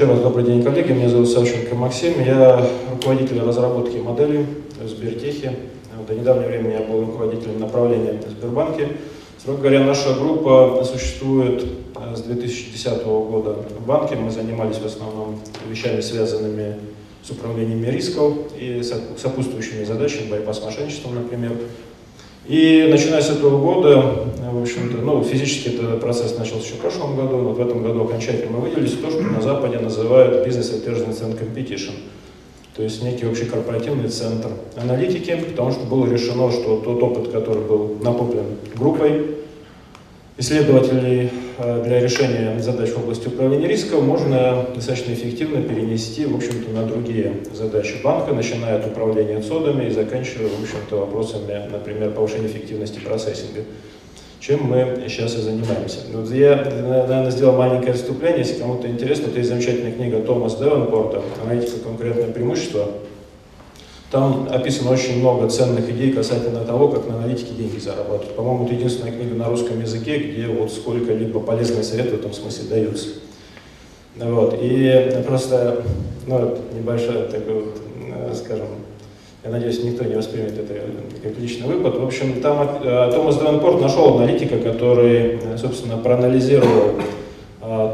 Еще раз добрый день, коллеги. Меня зовут Савченко Максим. Я руководитель разработки моделей в Сбертехе. До недавнего времени я был руководителем направления в Сбербанке. Строго говоря, наша группа существует э, с 2010 года в банке. Мы занимались в основном вещами, связанными с управлением рисков и сопутствующими задачами, борьба с мошенничеством, например. И начиная с этого года, в общем-то, ну, физически этот процесс начался еще в прошлом году, но в этом году окончательно мы выделились в то, что на Западе называют Business Intelligence and Competition, то есть некий общекорпоративный центр аналитики, потому что было решено, что тот опыт, который был накоплен группой исследователей для решения задач в области управления риском можно достаточно эффективно перенести, в общем-то, на другие задачи банка, начиная от управления цодами и заканчивая, в общем-то, вопросами, например, повышения эффективности процессинга чем мы сейчас и занимаемся. Вот я, наверное, сделал маленькое вступление, если кому-то интересно, вот есть замечательная книга Томаса Девенпорта «Аналитика конкурентное преимущество», там описано очень много ценных идей касательно того, как на аналитике деньги зарабатывать. По-моему, это единственная книга на русском языке, где вот сколько-либо полезных советов в этом смысле даются. Вот. И просто, ну, небольшая такая вот, э, скажем, я надеюсь, никто не воспримет это как личный выпад. В общем, там э, Томас Девенпорт нашел аналитика, который, э, собственно, проанализировал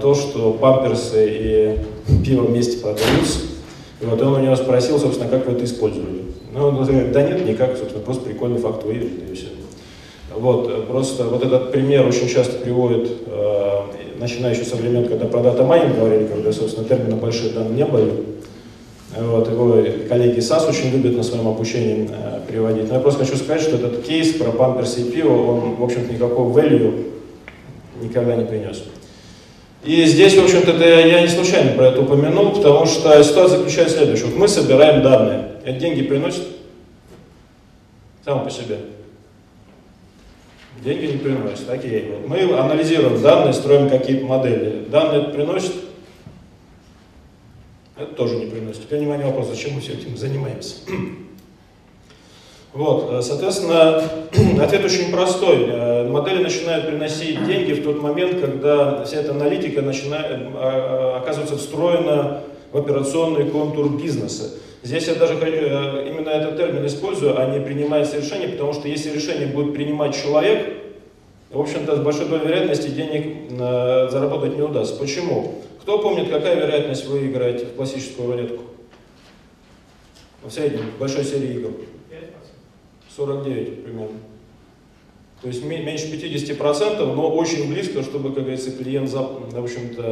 то, что памперсы и пиво вместе продаются, и вот он у него спросил, собственно, как вы это использовали. Ну, он говорит, да нет, никак, собственно, просто прикольный факт выявили, и все. Вот, просто вот этот пример очень часто приводит, э, начиная еще со времен, когда про data mining говорили, когда, собственно, термина большие данные не были. Вот, его коллеги SAS очень любят на своем обучении э, приводить. Но я просто хочу сказать, что этот кейс про памперсы и он, в общем-то, никакого value никогда не принес. И здесь, в общем-то, я не случайно про это упомянул, потому что ситуация заключается в следующем. Вот мы собираем данные. Это деньги приносит само по себе. Деньги не приносят. Окей. Вот мы анализируем данные, строим какие-то модели. Данные это приносит? Это тоже не приносит. Теперь внимание вопрос, зачем мы все этим занимаемся? Вот, э, соответственно, ответ очень простой. Э, модели начинают приносить деньги в тот момент, когда вся эта аналитика начинает, э, оказывается встроена в операционный контур бизнеса. Здесь я даже именно этот термин использую, а не принимается решение, потому что если решение будет принимать человек, в общем-то, с большой долей вероятности денег заработать не удастся. Почему? Кто помнит, какая вероятность вы играете в классическую рулетку? В среднем, в большой серии игр. 49 примерно. То есть меньше 50%, но очень близко, чтобы, как говорится, клиент, в общем-то,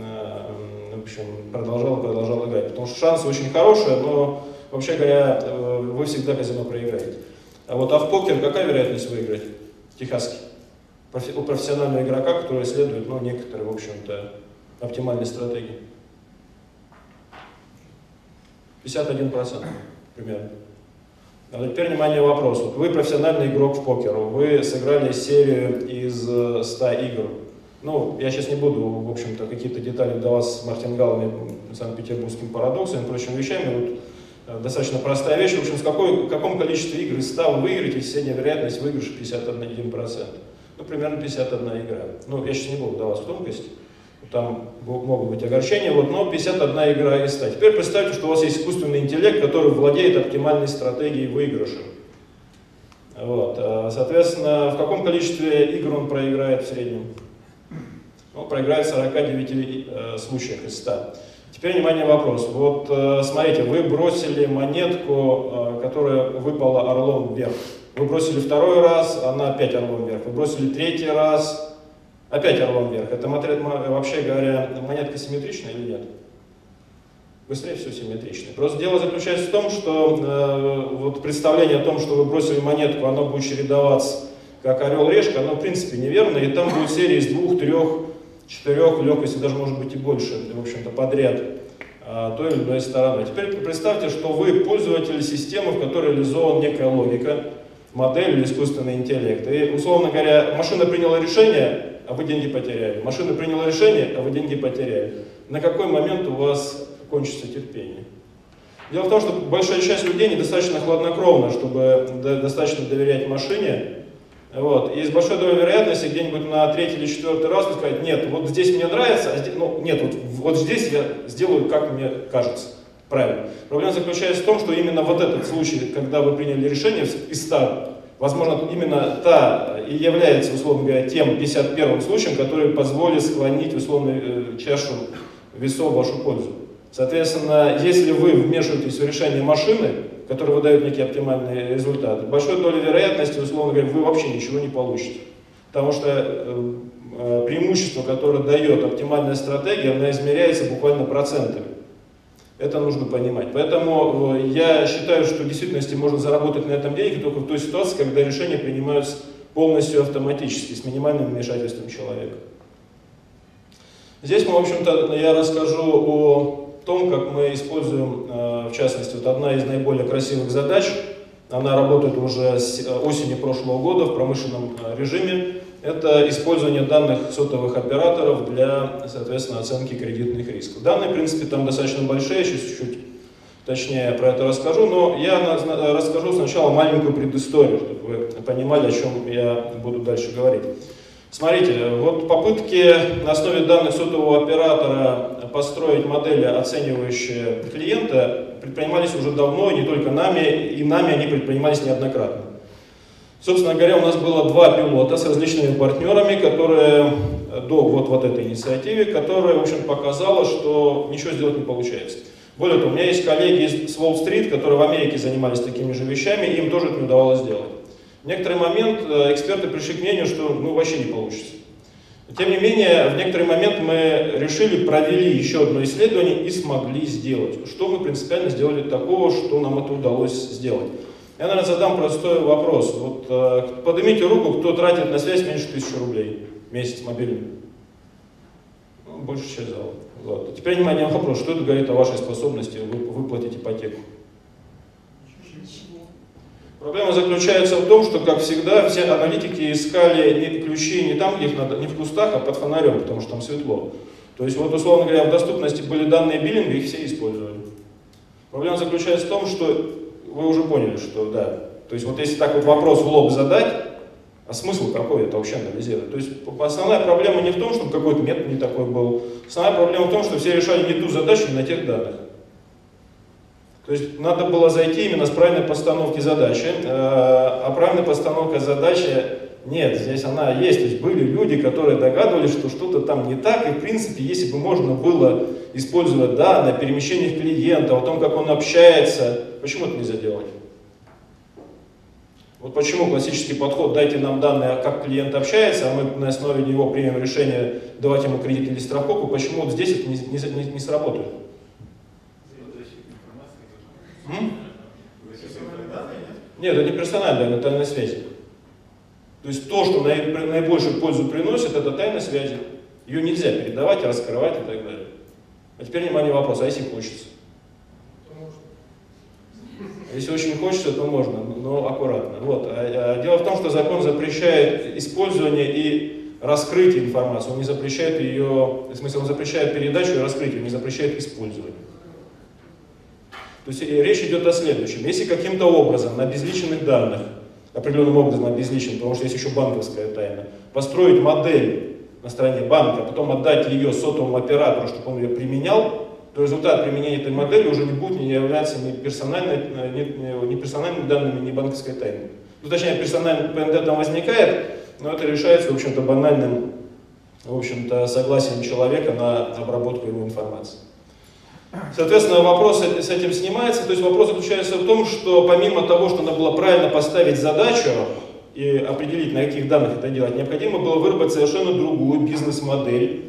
э, в общем, продолжал, продолжал играть. Потому что шансы очень хорошие, но, вообще говоря, э, вы всегда казино проиграете. А вот а в покер какая вероятность выиграть? Техасский. У профессионального игрока, который следует, ну, некоторые, в общем-то, оптимальной стратегии. 51% примерно. А теперь внимание вопрос. Вот вы профессиональный игрок в покер, вы сыграли серию из 100 э, игр. Ну, я сейчас не буду, в общем-то, какие-то детали вдаваться с мартингалами, санкт-петербургским парадоксом и прочими вещами. Вот, э, достаточно простая вещь. В общем, в, какой, в каком количестве игр из 100 вы выиграете, средняя вероятность выигрыша 51%. Ну, примерно 51 игра. Ну, я сейчас не буду вдаваться в тонкости там могут быть огорчения, вот, но 51 игра из 100. Теперь представьте, что у вас есть искусственный интеллект, который владеет оптимальной стратегией выигрыша. Вот. А, соответственно, в каком количестве игр он проиграет в среднем? Он проиграет в 49 э, случаях из 100. Теперь, внимание, вопрос. Вот э, смотрите, вы бросили монетку, э, которая выпала орлом вверх. Вы бросили второй раз, она опять орлом вверх. Вы бросили третий раз, Опять орлом вверх. Это, вообще говоря, монетка симметричная или нет? Быстрее всего симметричная. Просто дело заключается в том, что э, вот представление о том, что вы бросили монетку, оно будет чередоваться как орел-решка, оно в принципе неверно, и там будет серия из двух, трех, четырех, легкости даже может быть и больше, в общем-то, подряд э, той или иной стороны. Теперь представьте, что вы пользователь системы, в которой реализована некая логика, модель или искусственный интеллект. И, условно говоря, машина приняла решение, а вы деньги потеряли. Машина приняла решение, а вы деньги потеряли. На какой момент у вас кончится терпение? Дело в том, что большая часть людей недостаточно хладнокровна, чтобы достаточно доверять машине, Вот. И с большой долей вероятности где-нибудь на третий или четвертый раз скажете, нет, вот здесь мне нравится, а здесь, ну, нет, вот, вот здесь я сделаю, как мне кажется. Правильно. Проблема заключается в том, что именно вот этот случай, когда вы приняли решение из 100, возможно, именно та и является, условно говоря, тем 51 случаем, который позволит склонить, условно, э, чашу весов в вашу пользу. Соответственно, если вы вмешиваетесь в решение машины, которая выдает некий оптимальный результат, большой долей вероятности, условно говоря, вы вообще ничего не получите. Потому что э, э, преимущество, которое дает оптимальная стратегия, она измеряется буквально процентами. Это нужно понимать. Поэтому э, я считаю, что в действительности можно заработать на этом деньги только в той ситуации, когда решения принимаются полностью автоматически, с минимальным вмешательством человека. Здесь мы, в общем-то, я расскажу о том, как мы используем, э, в частности, вот одна из наиболее красивых задач, она работает уже с э, осени прошлого года в промышленном режиме, это использование данных сотовых операторов для, соответственно, оценки кредитных рисков. Данные, в принципе, там достаточно большие, сейчас чуть-чуть точнее про это расскажу, но я расскажу сначала маленькую предысторию, чтобы вы понимали, о чем я буду дальше говорить. Смотрите, вот попытки на основе данных сотового оператора построить модели, оценивающие клиента, предпринимались уже давно, не только нами, и нами они предпринимались неоднократно. Собственно говоря, у нас было два пилота с различными партнерами, которые до вот, вот этой инициативы, которая, в общем, показала, что ничего сделать не получается. Более того, у меня есть коллеги с Уолл-стрит, которые в Америке занимались такими же вещами, и им тоже это не удавалось сделать. В некоторый момент э, эксперты пришли к мнению, что ну, вообще не получится. Тем не менее, в некоторый момент мы решили, провели еще одно исследование и смогли сделать. Что мы принципиально сделали такого, что нам это удалось сделать? Я, наверное, задам простой вопрос. Вот, э, поднимите руку, кто тратит на связь меньше тысячи рублей в месяц мобильный. Ну, большая часть зала. Вот. Теперь внимание вопрос. Что это говорит о вашей способности выплатить ипотеку? Проблема заключается в том, что, как всегда, все аналитики искали не ключи не там, где их надо, не в кустах, а под фонарем, потому что там светло. То есть, вот, условно говоря, в доступности были данные биллинга, их все использовали. Проблема заключается в том, что вы уже поняли, что да. То есть, вот если так вот вопрос в лоб задать, а смысл какой это вообще анализировать? То есть, основная проблема не в том, чтобы какой-то метод не такой был. Основная проблема в том, что все решали не ту задачу, не на тех данных. То есть надо было зайти именно с правильной постановки задачи, э, а правильная постановка задачи нет, здесь она есть. То есть были люди, которые догадывались, что что-то там не так, и в принципе, если бы можно было использовать данные о перемещениях клиента, о том, как он общается, почему это нельзя делать? Вот почему классический подход, дайте нам данные, как клиент общается, а мы на основе него примем решение давать ему кредит или страховку, почему вот здесь это не, не, не, не сработает? Нет, это не персональная, это тайная связь. То есть то, что наибольшую пользу приносит, это тайна связи. Ее нельзя передавать, раскрывать и так далее. А теперь внимание вопрос, а если хочется? Если очень хочется, то можно, но аккуратно. Вот. А, а дело в том, что закон запрещает использование и раскрытие информации. Он не запрещает ее, в смысле, он запрещает передачу и раскрытие, не запрещает использование. То есть э, речь идет о следующем. Если каким-то образом на обезличенных данных, определенным образом обезличен, потому что есть еще банковская тайна, построить модель на стороне банка, а потом отдать ее сотовому оператору, чтобы он ее применял, то результат применения этой модели уже не будет не являться ни, персональной, э, ни, ни персональными данными, ни банковской тайной. Ну, точнее, персональный ПНД там возникает, но это решается, в общем-то, банальным в общем-то, согласием человека на обработку его информации. Соответственно, вопрос с этим снимается. То есть вопрос заключается в том, что помимо того, что надо было правильно поставить задачу и определить, на каких данных это делать, необходимо было выработать совершенно другую бизнес-модель,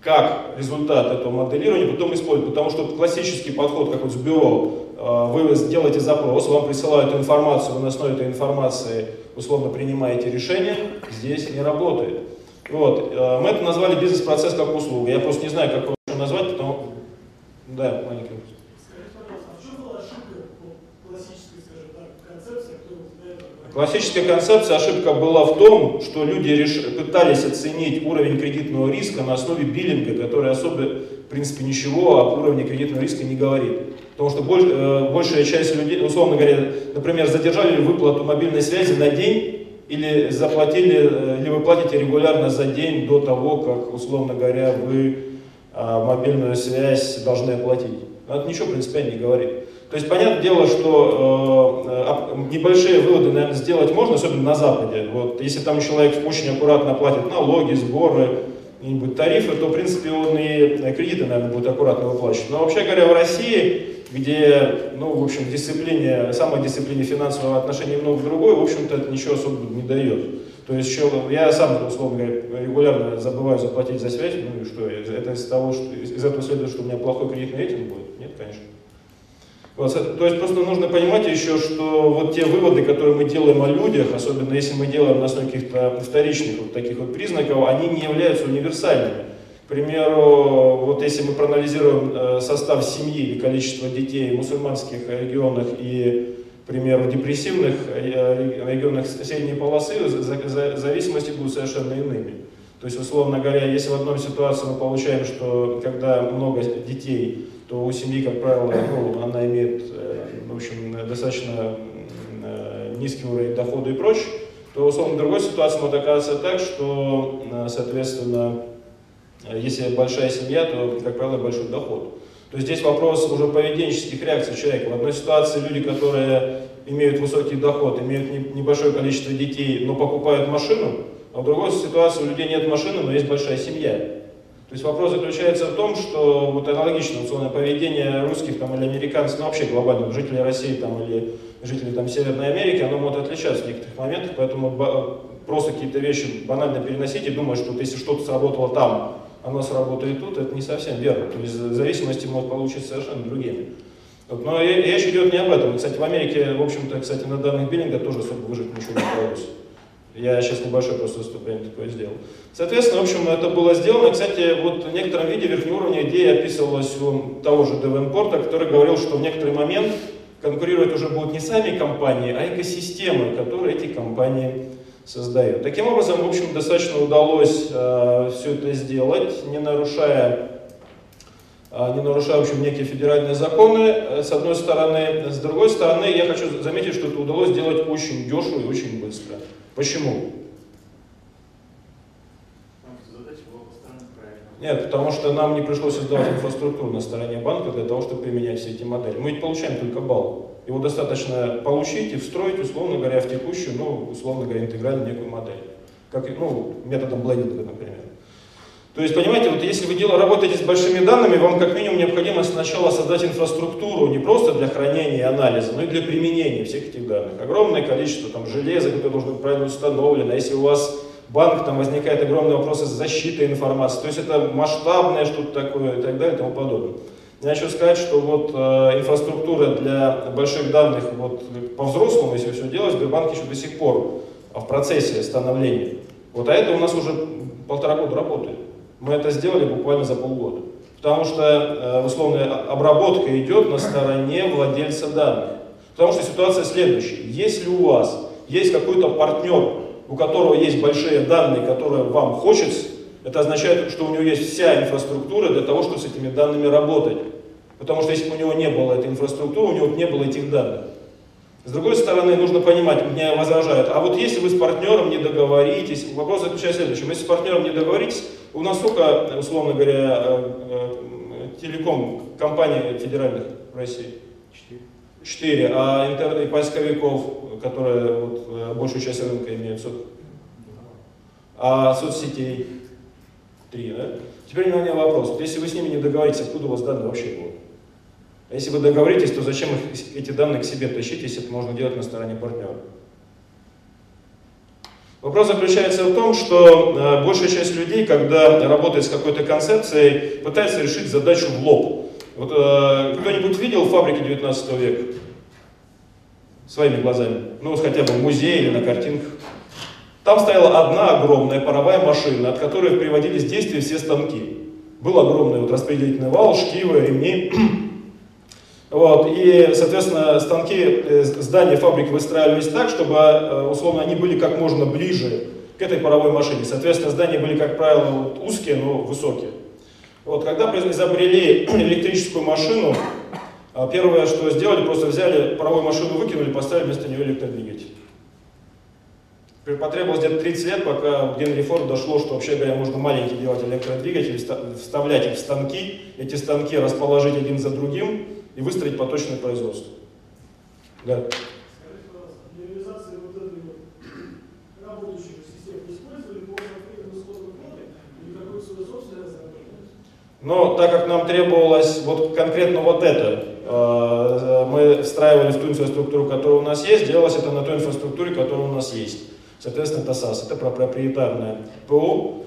как результат этого моделирования потом использовать. Потому что классический подход, как вот в бюро, э, вы делаете запрос, вам присылают информацию, вы на основе этой информации условно принимаете решение, здесь не работает. Вот. Э, мы это назвали бизнес-процесс как услуга. Я просто не знаю, как его назвать, потому да, маленький вопрос. Скажите, пожалуйста, а в чем была ошибка классической, скажем так, концепции, Классическая концепция, ошибка была в том, что люди реш... пытались оценить уровень кредитного риска на основе биллинга, который особо, в принципе, ничего об уровне кредитного риска не говорит. Потому что больш... Э, большая часть людей, условно говоря, например, задержали выплату мобильной связи на день, или заплатили, э, или вы платите регулярно за день до того, как, условно говоря, вы мобильную связь должны оплатить. Это ничего принципиально не говорит. То есть, понятное дело, что э, небольшие выводы, наверное, сделать можно, особенно на Западе. Вот, если там человек очень аккуратно платит налоги, сборы, какие-нибудь тарифы, то, в принципе, он и кредиты, наверное, будет аккуратно выплачивать. Но вообще говоря, в России, где, ну, в общем, дисциплине, самой дисциплине финансового отношения немного другой, в общем-то, это ничего особо не дает. То есть, еще, я сам, условно говоря, регулярно забываю заплатить за связь, ну и что, это из того, что из этого следует, что у меня плохой кредитный рейтинг будет? Нет, конечно. Вот, то есть просто нужно понимать еще, что вот те выводы, которые мы делаем о людях, особенно если мы делаем на основе каких-то вторичных вот таких вот признаков, они не являются универсальными. К примеру, вот если мы проанализируем э, состав семьи или количество детей в мусульманских регионах и, примеру, депрессивных э, регионах средней полосы, зависимости будут совершенно иными. То есть, условно говоря, если в одной ситуации мы получаем, что когда много детей, то у семьи, как правило, ну, она имеет, э, в общем, достаточно э, низкий уровень дохода и прочее, то, условно, в другой ситуации может оказаться так, что, соответственно, если большая семья, то, как правило, большой доход. То здесь вопрос уже поведенческих реакций человека. В одной ситуации люди, которые имеют высокий доход, имеют небольшое количество детей, но покупают машину, а в другой ситуации у людей нет машины, но есть большая семья. То есть вопрос заключается в том, что вот аналогично условно, поведение русских там, или американцев, ну вообще глобально, жителей России там, или жителей там, Северной Америки, оно может отличаться в некоторых моментах, поэтому просто какие-то вещи банально переносить и думать, что вот если что-то сработало там, оно сработает тут, это не совсем верно. То есть зависимости могут получиться совершенно другими. Вот, но речь идет не об этом. Кстати, в Америке, в общем-то, кстати, на данных биллингах тоже особо выжить ничего не удалось. Я сейчас небольшое просто выступление такое сделал. Соответственно, в общем, это было сделано. Кстати, вот в некотором виде верхнеуровня идея описывалась у того же Девенпорта, который говорил, что в некоторый момент конкурировать уже будут не сами компании, а экосистемы, которые эти компании создают. Таким образом, в общем, достаточно удалось э, все это сделать, не нарушая э, не нарушая, в общем, некие федеральные законы, э, с одной стороны. С другой стороны, я хочу заметить, что это удалось сделать очень дешево и очень быстро. Почему? Нет, потому что нам не пришлось создавать инфраструктуру на стороне банка для того, чтобы применять все эти модели. Мы ведь получаем только балл. Его достаточно получить и встроить, условно говоря, в текущую, ну, условно говоря, интегральную некую модель. Как, ну, методом блендинга, например. То есть, понимаете, вот если вы дело, работаете с большими данными, вам как минимум необходимо сначала создать инфраструктуру не просто для хранения и анализа, но и для применения всех этих данных. Огромное количество там, железа, которое должно быть правильно установлено. Если у вас банк, там возникает огромные вопросы с защитой информации. То есть это масштабное что-то такое и так далее и тому подобное. Я хочу сказать, что вот э, инфраструктура для больших данных вот, по-взрослому, если все делать, Сбербанк еще до сих пор в процессе становления. Вот а это у нас уже полтора года работает. Мы это сделали буквально за полгода. Потому что э, условная обработка идет на стороне владельца данных. Потому что ситуация следующая. Если у вас есть какой-то партнер, у которого есть большие данные, которые вам хочется, это означает, что у него есть вся инфраструктура для того, чтобы с этими данными работать. Потому что если бы у него не было этой инфраструктуры, у него не было этих данных. С другой стороны, нужно понимать, мне возражают, а вот если вы с партнером не договоритесь, вопрос заключается в следующем, если с партнером не договоритесь, у нас сколько, условно говоря, э, э, телеком компаний федеральных в России? Четыре. Четыре. А интернет и поисковиков, которые вот, э, большую часть рынка имеют? А соцсетей? Три, да? Теперь внимание вопрос. Если вы с ними не договоритесь, откуда у вас данные вообще будут? А если вы договоритесь, то зачем их, эти данные к себе тащить, если это можно делать на стороне партнера? Вопрос заключается в том, что э, большая часть людей, когда работает с какой-то концепцией, пытается решить задачу в лоб. Вот э, кто-нибудь видел фабрики 19 века? Своими глазами. Ну, вот хотя бы в музее или на картинках. Там стояла одна огромная паровая машина, от которой приводились в действие все станки. Был огромный вот распределительный вал, шкивы, ремни. Вот, и, соответственно, станки, э, здания фабрик выстраивались так, чтобы, э, условно, они были как можно ближе к этой паровой машине. Соответственно, здания были, как правило, вот узкие, но высокие. Вот, когда изобрели электрическую машину, а, первое, что сделали, просто взяли паровую машину, выкинули, поставили вместо нее электродвигатель. Потребовалось где-то 30 лет, пока в Генри Форд дошло, что вообще говоря, можно маленький делать электродвигатель, вставлять их в станки, эти станки расположить один за другим и выстроить поточное производство. Да. Но так как нам требовалось вот конкретно вот это, э, мы встраивали в ту инфраструктуру, которая у нас есть, делалось это на той инфраструктуре, которая у нас есть. Соответственно, SAS, это проприетарное ПО.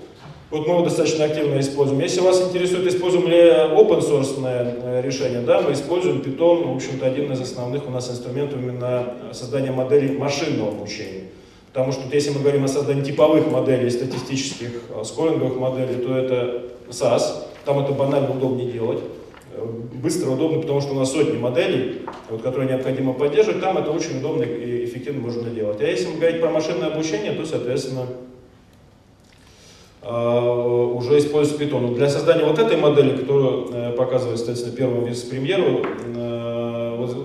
Вот мы его достаточно активно используем. Если вас интересует, используем ли open source э, решение, да, мы используем Python, в общем-то, один из основных у нас инструментов именно создания моделей машинного обучения. Потому что если мы говорим о создании типовых моделей, статистических, э, скоринговых моделей, то это SAS, там это банально удобнее делать. Э, быстро, удобно, потому что у нас сотни моделей, вот, которые необходимо поддерживать. Там это очень удобно и эффективно можно делать. А если мы говорить про машинное обучение, то, соответственно, э, уже используется Python. Для создания вот этой модели, которую э, показывает, соответственно, первому вице-премьеру,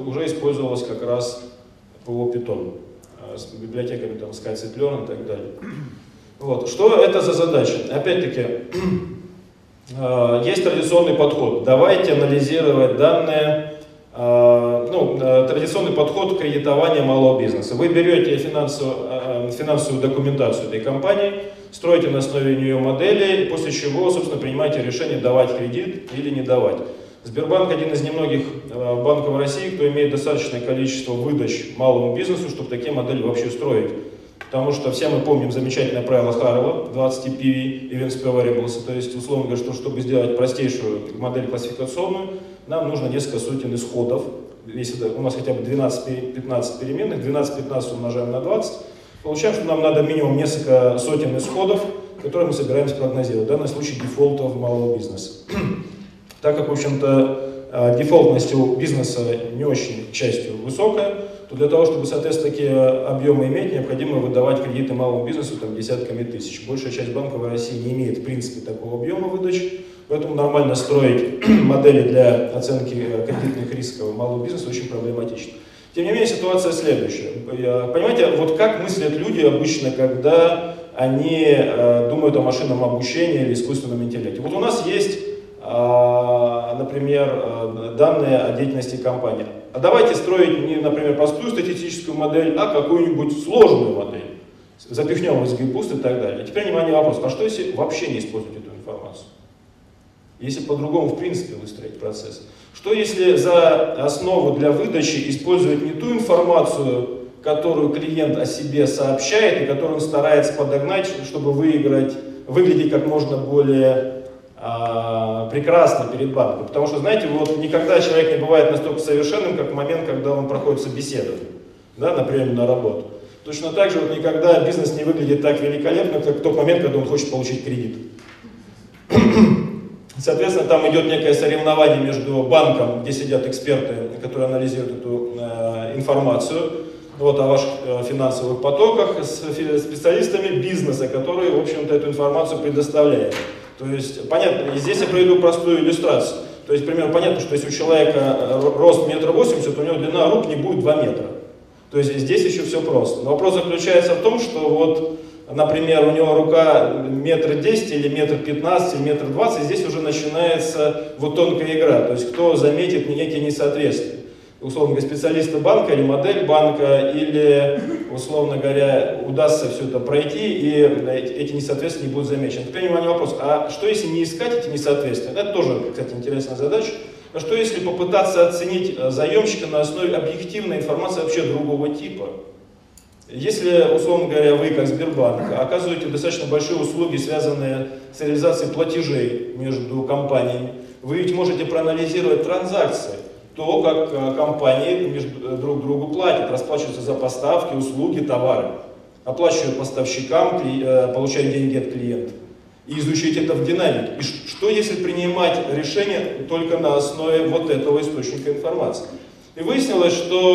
уже использовалась как раз ПО Python с библиотеками там, scikit-learn и так далее. Вот. Что это за задача? Опять-таки, Э, есть традиционный подход. Давайте анализировать данные, э, ну, э, традиционный подход кредитования малого бизнеса. Вы берете финансовую, финансовую документацию этой компании, строите на основе нее модели, после чего, собственно, принимаете решение, давать кредит или не давать. Сбербанк один из немногих банков России, кто имеет достаточное количество выдач малому бизнесу, чтобы такие модели вообще строить. Потому что все мы помним замечательное правило Харрелла, 20 PV, Events per Variables, то есть, условно говоря, что чтобы сделать простейшую модель классификационную, нам нужно несколько сотен исходов. Если у нас хотя бы 12-15 переменных, 12-15 умножаем на 20, получаем, что нам надо минимум несколько сотен исходов, которые мы собираемся прогнозировать. В данном случае дефолтов малого бизнеса. Так как, в общем-то, а, дефолтность у бизнеса не очень, к счастью, высокая, то для того, чтобы, соответственно, такие объемы иметь, необходимо выдавать кредиты малому бизнесу там, десятками тысяч. Большая часть банков в России не имеет, в принципе, такого объема выдач, поэтому нормально строить модели для оценки кредитных рисков малого бизнеса очень проблематично. Тем не менее, ситуация следующая. Понимаете, вот как мыслят люди обычно, когда они э, думают о машинном обучении или искусственном интеллекте. Вот у нас есть например, э, данные о деятельности компании. А давайте строить не, например, простую статистическую модель, а какую-нибудь сложную модель. Запихнем в SGPUST и так далее. Теперь внимание вопрос, а что если вообще не использовать эту информацию? Если по-другому в принципе выстроить процесс? Что если за основу для выдачи использовать не ту информацию, которую клиент о себе сообщает и которую он старается подогнать, чтобы выиграть, выглядеть как можно более а, прекрасно перед банком. Потому что, знаете, вот никогда человек не бывает настолько совершенным, как в момент, когда он проходит собеседование, да, например, на работу. Точно так же вот никогда бизнес не выглядит так великолепно, как в тот момент, когда он хочет получить кредит. Соответственно, там идет некое соревнование между банком, где сидят эксперты, которые анализируют эту э, информацию, вот, о ваших э, финансовых потоках, с специалистами бизнеса, которые, в общем-то, эту информацию предоставляют. То есть, понятно, здесь я приведу простую иллюстрацию. То есть, примерно понятно, что если у человека э, рост метр восемьдесят, у него длина рук не будет 2 метра. То есть здесь еще все просто. Но вопрос заключается в том, что вот, например, у него рука метр десять или метр пятнадцать или метр двадцать, здесь уже начинается вот тонкая игра. То есть кто заметит некие несоответствия условно говоря, специалиста банка или модель банка, или, условно говоря, удастся все это пройти, и эти несоответствия не будут замечены. Теперь внимание вопрос, а что если не искать эти несоответствия? Это тоже, кстати, интересная задача. А что если попытаться оценить э, заемщика на основе объективной информации вообще другого типа? Если, условно говоря, вы, как Сбербанк, оказываете достаточно большие услуги, связанные с реализацией платежей между компаниями, вы ведь можете проанализировать транзакции, то, как э, компании между, э, друг другу платят, расплачиваются за поставки, услуги, товары, оплачивают поставщикам, э, получают деньги от клиента. И изучить это в динамике. И что если принимать решение только на основе вот этого источника информации? И выяснилось, что,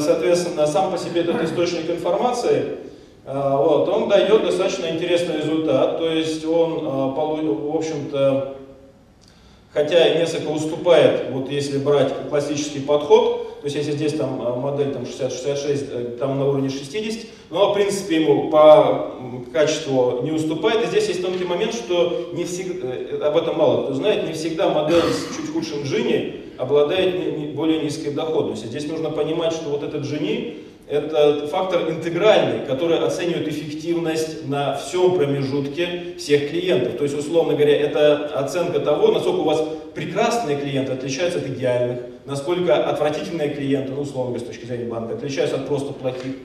соответственно, сам по себе этот источник информации, вот, он дает достаточно интересный результат. То есть он, в общем-то, хотя несколько уступает, вот если брать классический подход, То есть если здесь там э, модель там 60-66, э, там на уровне 60, но в принципе ему по качеству не уступает. И здесь есть тонкий момент, что не всегда, э, об этом мало кто знает, не всегда модель с чуть худшим джини обладает более низкой доходностью. Здесь нужно понимать, что вот этот джини это фактор интегральный, который оценивает эффективность на всем промежутке всех клиентов. То есть, условно говоря, это оценка того, насколько у вас прекрасные клиенты отличаются от идеальных, насколько отвратительные клиенты, ну, условно говоря, с точки зрения банка, отличаются от просто плохих.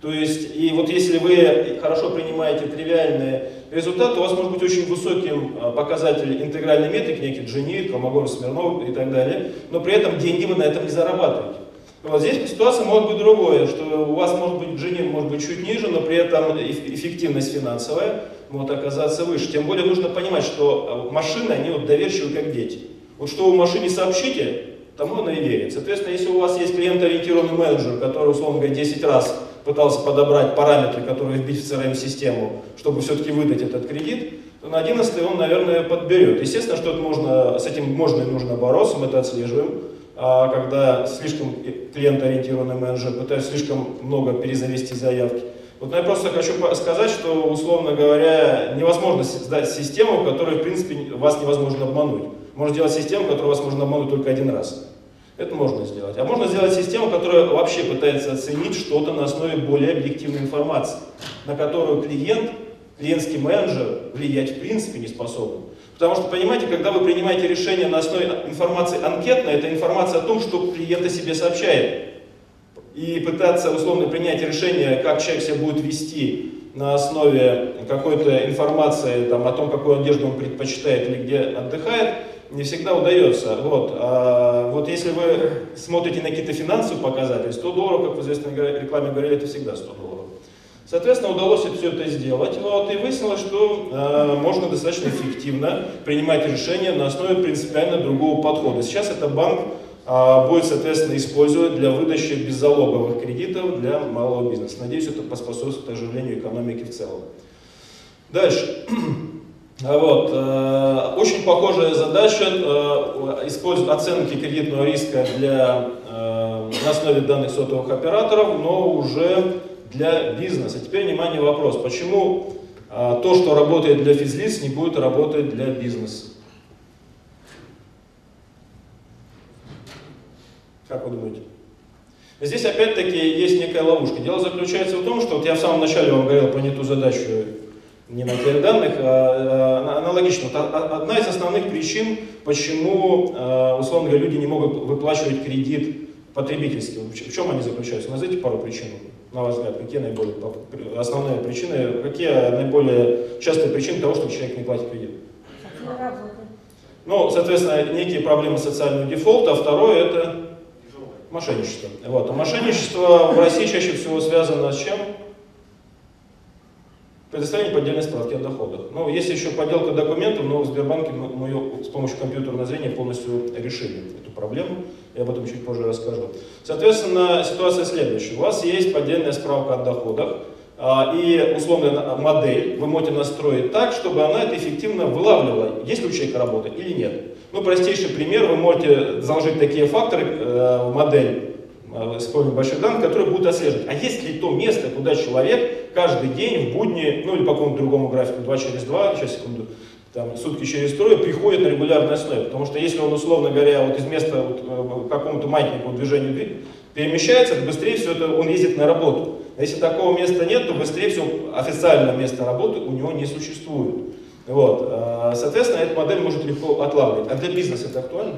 То есть, и вот если вы хорошо принимаете тривиальные результаты, у вас может быть очень высоким а, показатель интегральной метрики, некий Дженит, Колмогоров, Смирнов и так далее, но при этом деньги вы на этом не зарабатываете. Вот здесь ситуация может быть другое, что у вас может быть Дженит может быть чуть ниже, но при этом эффективность финансовая может оказаться выше. Тем более нужно понимать, что а, машины, они вот доверчивы как дети. Вот что вы машине сообщите, тому она и верит. Соответственно, если у вас есть клиент-ориентированный менеджер, который, условно говоря, 10 раз пытался подобрать параметры, которые вбить в CRM-систему, чтобы все-таки выдать этот кредит, то на 11 он, наверное, подберет. Естественно, что это можно, с этим можно и нужно бороться, мы это отслеживаем. А когда слишком клиент-ориентированный менеджер пытается слишком много перезавести заявки. Вот я просто хочу сказать, что, условно говоря, невозможно создать систему, которую, в принципе, вас невозможно обмануть. Можно сделать систему, которую вас можно обмануть только один раз. Это можно сделать. А можно сделать систему, которая вообще пытается оценить что-то на основе более объективной информации, на которую клиент, клиентский менеджер влиять в принципе не способен. Потому что, понимаете, когда вы принимаете решение на основе информации анкетной, это информация о том, что клиент о себе сообщает. И пытаться условно принять решение, как человек себя будет вести на основе какой-то информации там, о том, какую одежду он предпочитает или где отдыхает, не всегда удается. Вот. А вот если вы смотрите на какие-то финансовые показатели, 100 долларов, как в известной рекламе говорили, это всегда 100 долларов. Соответственно, удалось все это сделать, вот, и выяснилось, что э, можно достаточно эффективно принимать решения на основе принципиально другого подхода. Сейчас это банк э, будет, соответственно, использовать для выдачи беззалоговых кредитов для малого бизнеса. Надеюсь, это поспособствует оживлению экономики в целом. Дальше. А вот. Э, очень похожая задача э, использовать оценки кредитного риска для, э, на основе данных сотовых операторов, но уже для бизнеса. Теперь, внимание, вопрос. Почему то, что работает для физлиц, не будет работать для бизнеса? Как вы думаете? Здесь опять-таки есть некая ловушка. Дело заключается в том, что вот я в самом начале вам говорил про не ту задачу не на тех данных, а, а аналогично. Одна из основных причин, почему, а, условно говоря, люди не могут выплачивать кредит потребительский. В чем они заключаются? Назовите пару причин, на ваш взгляд, какие наиболее основные причины, какие наиболее частые причины того, что человек не платит кредит? Ну, соответственно, некие проблемы социального дефолта, а второе это мошенничество. Вот. А мошенничество в России чаще всего связано с чем? Предоставление поддельной справки о доходах. Ну, есть еще подделка документов, но в Сбербанке мы ее с помощью компьютерного зрения полностью решили эту проблему. Я об этом чуть позже расскажу. Соответственно, ситуация следующая. У вас есть поддельная справка о доходах, а, и условная модель вы можете настроить так, чтобы она это эффективно вылавливала, есть ли у человека работа или нет. Ну, простейший пример, вы можете заложить такие факторы э, в модель, Э, используем больших данных, которые будут отслеживать, а есть ли то место, куда человек каждый день в будни, ну или по какому-то другому графику, 2 через 2, сейчас секунду, там, сутки через трое, приходит на регулярной основе. Потому что если он, условно говоря, вот из места вот, э, какому-то маятнику движению перемещается, то быстрее всего это он ездит на работу. А если такого места нет, то быстрее всего официального места работы у него не существует. Вот. Э, соответственно, эта модель может легко отлавливать. А для бизнеса это актуально?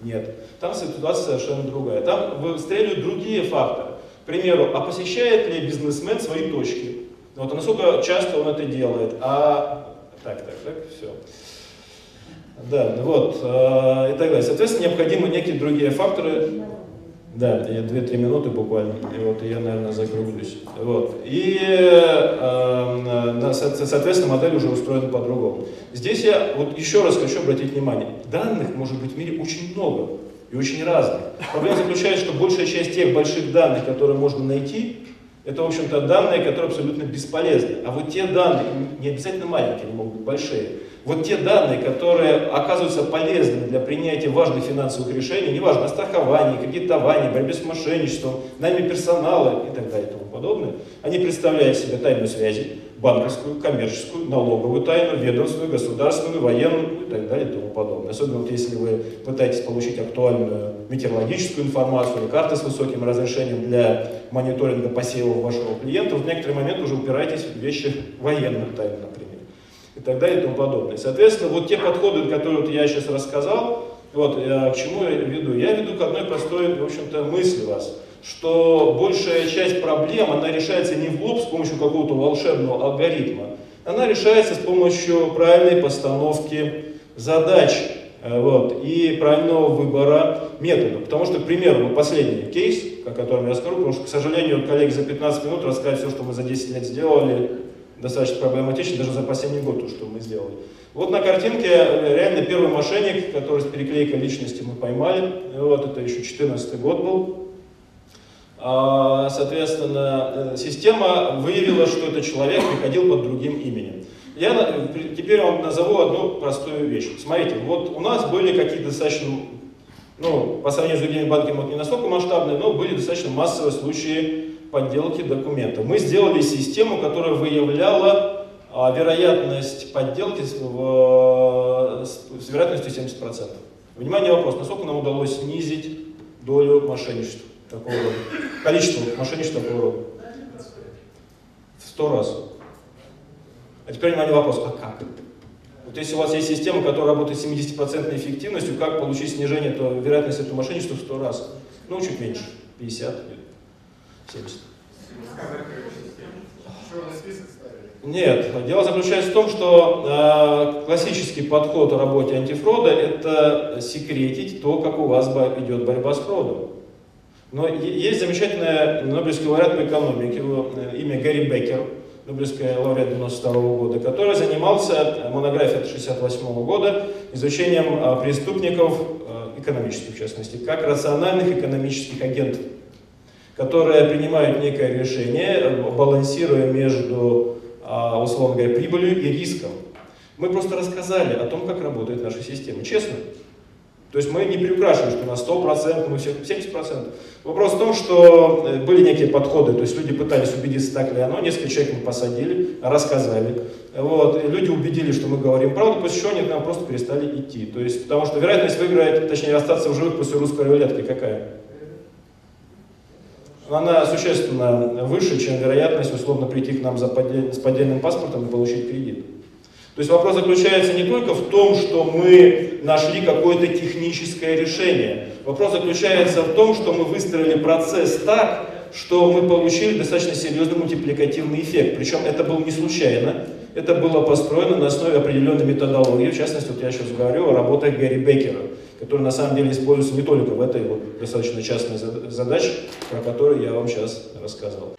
Нет. Там ситуация совершенно другая. Там выстреливают другие факторы. К примеру, а посещает ли бизнесмен свои точки? Вот, а насколько часто он это делает? А... Так, так, так, все. Да, вот, э, и так далее. Соответственно, необходимы некие другие факторы, да, я 2-3 минуты буквально, и вот я, наверное, закруглюсь. Вот. И, э, соответственно, модель уже устроена по-другому. Здесь я вот еще раз хочу обратить внимание. Данных может быть в мире очень много и очень разных. Проблема заключается, что большая часть тех больших данных, которые можно найти, Это, в общем-то, данные, которые абсолютно бесполезны. А вот те данные, не обязательно маленькие, они могут быть большие, вот те данные, которые оказываются полезными для принятия важных финансовых решений, неважно, о страховании, кредитовании, борьбе с мошенничеством, найме персонала и так далее и тому подобное, они представляют себе тайну связи, банковскую, коммерческую, налоговую тайну, ведомственную, государственную, военную и так далее и тому подобное. Особенно вот если вы пытаетесь получить актуальную метеорологическую информацию или карты с высоким разрешением для мониторинга посевов вашего клиента, в некоторый момент уже упираетесь в вещи военную тайну, например и так далее и тому подобное. Соответственно, вот те подходы, которые вот я сейчас рассказал, вот, я, к чему я веду? Я веду к одной простой, в общем-то, мысли вас, что большая часть проблем, она решается не в лоб с помощью какого-то волшебного алгоритма, она решается с помощью правильной постановки задач э, вот, и правильного выбора метода. Потому что, к примеру, вот последний кейс, о котором я скажу, потому что, к сожалению, коллеги за 15 минут рассказать все, что мы за 10 лет сделали, достаточно проблематично, даже за последний год, то, что мы сделали. Вот на картинке э, реально первый мошенник, который с переклейкой личности мы поймали. Вот это еще 14 год был. А, соответственно, э, система выявила, что этот человек приходил под другим именем. Я теперь вам назову одну простую вещь. Смотрите, вот у нас были какие-то достаточно, ну, по сравнению с другими банками, вот не настолько масштабные, но были достаточно массовые случаи подделки документов. Мы сделали систему, которая выявляла а, вероятность подделки с, в, с, вероятностью 70%. Внимание, вопрос, насколько нам удалось снизить долю мошенничества такого рода, количество мошенничества такого рода? В сто раз. А теперь, внимание, вопрос, а как? Вот если у вас есть система, которая работает с 70% эффективностью, как получить снижение то вероятности этого мошенничества в 100 раз? Ну, чуть меньше, 50 70. Нет, дело заключается в том, что э, классический подход о работе антифрода – это секретить то, как у вас идет борьба с фродом. Но есть замечательная Нобелевский лауреат по экономике, его э, имя Гарри Беккер, Нобелевский лауреат 92 года, который занимался, э, монографией 68 года, изучением э, преступников, экономических в частности, как рациональных экономических агентов которые принимают некое решение, балансируя между, условно говоря, прибылью и риском. Мы просто рассказали о том, как работает наша система, честно. То есть мы не приукрашиваем, что на 100%, мы все 70%. Вопрос в том, что э, были некие подходы, то есть люди пытались убедиться, так ли оно, несколько человек мы посадили, рассказали. Вот, и люди убедились, что мы говорим правду, после чего они к нам просто перестали идти. То есть, потому что вероятность выиграть, точнее остаться в живых после русской рулетки какая? она существенно выше, чем вероятность условно прийти к нам за поддель, с поддельным паспортом и получить кредит. То есть вопрос заключается не только в том, что мы нашли какое-то техническое решение. Вопрос заключается в том, что мы выстроили процесс так, что мы получили достаточно серьезный мультипликативный эффект. Причем это было не случайно, это было построено на основе определенной методологии. В частности, вот я сейчас говорю о работах Гарри Беккера который на самом деле используется не только в этой вот достаточно частной задаче, про которую я вам сейчас рассказывал.